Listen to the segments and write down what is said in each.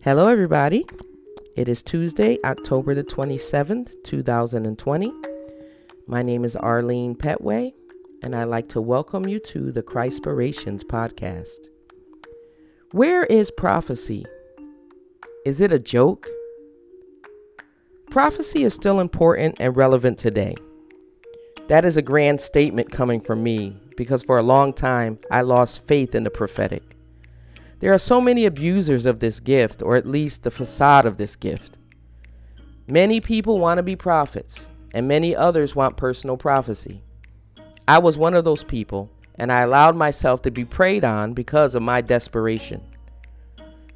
Hello, everybody. It is Tuesday, October the 27th, 2020. My name is Arlene Petway, and I'd like to welcome you to the Christpirations podcast. Where is prophecy? Is it a joke? Prophecy is still important and relevant today. That is a grand statement coming from me because for a long time I lost faith in the prophetic. There are so many abusers of this gift, or at least the facade of this gift. Many people want to be prophets, and many others want personal prophecy. I was one of those people, and I allowed myself to be preyed on because of my desperation.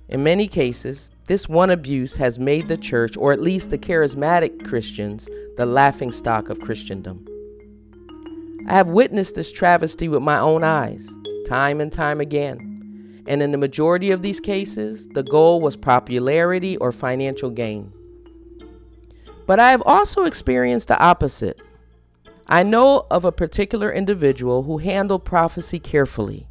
In many cases, this one abuse has made the church, or at least the charismatic Christians, the laughing stock of Christendom. I have witnessed this travesty with my own eyes, time and time again. And in the majority of these cases, the goal was popularity or financial gain. But I have also experienced the opposite. I know of a particular individual who handled prophecy carefully.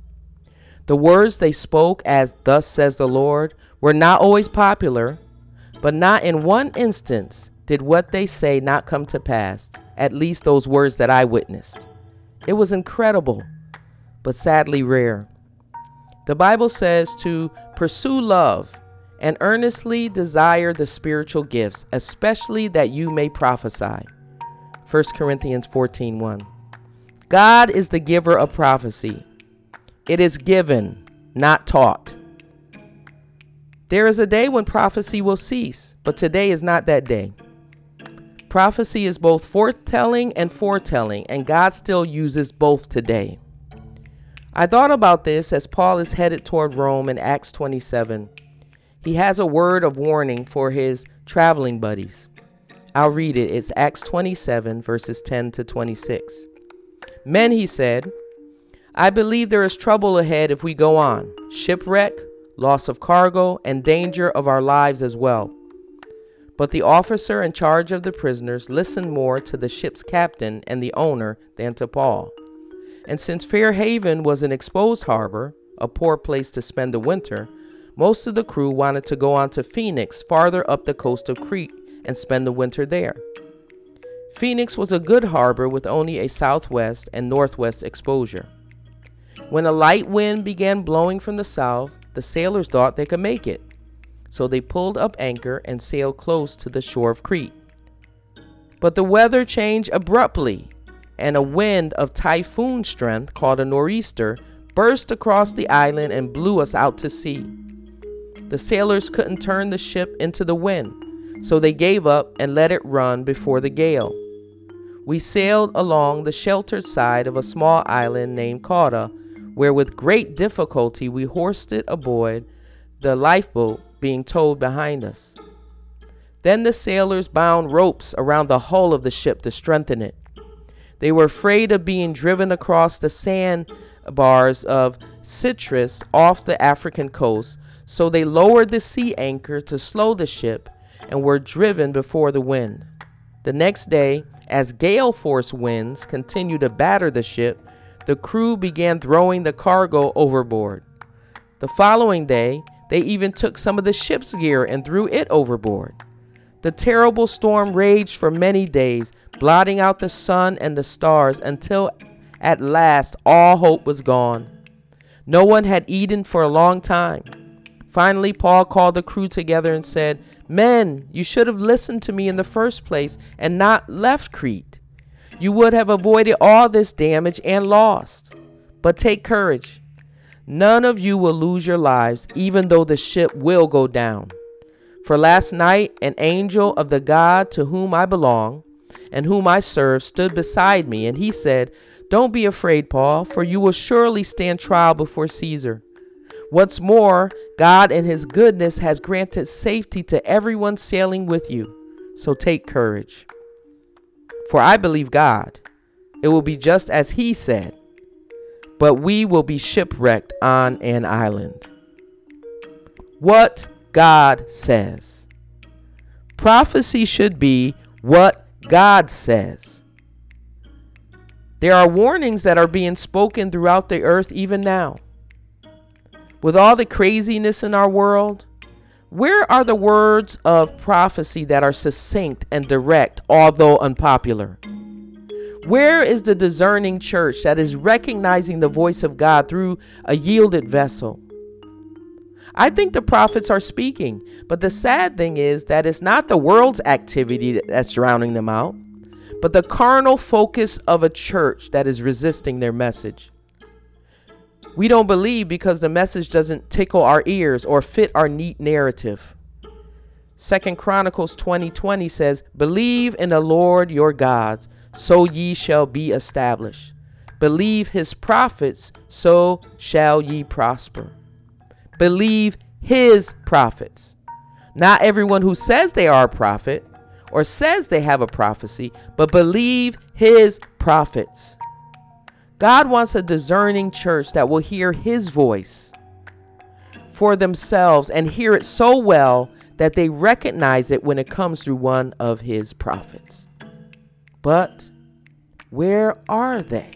The words they spoke, as thus says the Lord, were not always popular, but not in one instance did what they say not come to pass, at least those words that I witnessed. It was incredible, but sadly rare. The Bible says to pursue love and earnestly desire the spiritual gifts, especially that you may prophesy. 1 Corinthians 14:1. God is the giver of prophecy. It is given, not taught. There is a day when prophecy will cease, but today is not that day. Prophecy is both forthtelling and foretelling, and God still uses both today. I thought about this as Paul is headed toward Rome in Acts 27. He has a word of warning for his traveling buddies. I'll read it. It's Acts 27, verses 10 to 26. Men, he said, I believe there is trouble ahead if we go on shipwreck, loss of cargo, and danger of our lives as well. But the officer in charge of the prisoners listened more to the ship's captain and the owner than to Paul. And since Fair Haven was an exposed harbor, a poor place to spend the winter, most of the crew wanted to go on to Phoenix, farther up the coast of Crete, and spend the winter there. Phoenix was a good harbor with only a southwest and northwest exposure. When a light wind began blowing from the south, the sailors thought they could make it. So they pulled up anchor and sailed close to the shore of Crete. But the weather changed abruptly and a wind of typhoon strength called a nor'easter burst across the island and blew us out to sea. The sailors couldn't turn the ship into the wind, so they gave up and let it run before the gale. We sailed along the sheltered side of a small island named Cauda, where with great difficulty we hoisted aboard the lifeboat being towed behind us. Then the sailors bound ropes around the hull of the ship to strengthen it. They were afraid of being driven across the sandbars of Syrtis off the African coast, so they lowered the sea anchor to slow the ship and were driven before the wind. The next day, as gale force winds continued to batter the ship, the crew began throwing the cargo overboard. The following day, they even took some of the ship's gear and threw it overboard. The terrible storm raged for many days, blotting out the sun and the stars until at last all hope was gone. No one had eaten for a long time. Finally, Paul called the crew together and said, Men, you should have listened to me in the first place and not left Crete. You would have avoided all this damage and loss. But take courage. None of you will lose your lives, even though the ship will go down. For last night, an angel of the God to whom I belong, and whom I serve stood beside me, and he said, Don't be afraid, Paul, for you will surely stand trial before Caesar. What's more, God in his goodness has granted safety to everyone sailing with you. So take courage. For I believe God. It will be just as he said, but we will be shipwrecked on an island. What God says. Prophecy should be what God says. There are warnings that are being spoken throughout the earth even now. With all the craziness in our world, Where are the words of prophecy that are succinct and direct, although unpopular? Where is the discerning church that is recognizing the voice of God through a yielded vessel? I think the prophets are speaking, but the sad thing is that it's not the world's activity that's drowning them out, but the carnal focus of a church that is resisting their message. We don't believe because the message doesn't tickle our ears or fit our neat narrative. Second Chronicles 20:20 20 says, "Believe in the Lord your God, so ye shall be established. Believe his prophets, so shall ye prosper." Believe his prophets. Not everyone who says they are a prophet or says they have a prophecy, but believe his prophets. God wants a discerning church that will hear his voice for themselves and hear it so well that they recognize it when it comes through one of his prophets. But where are they?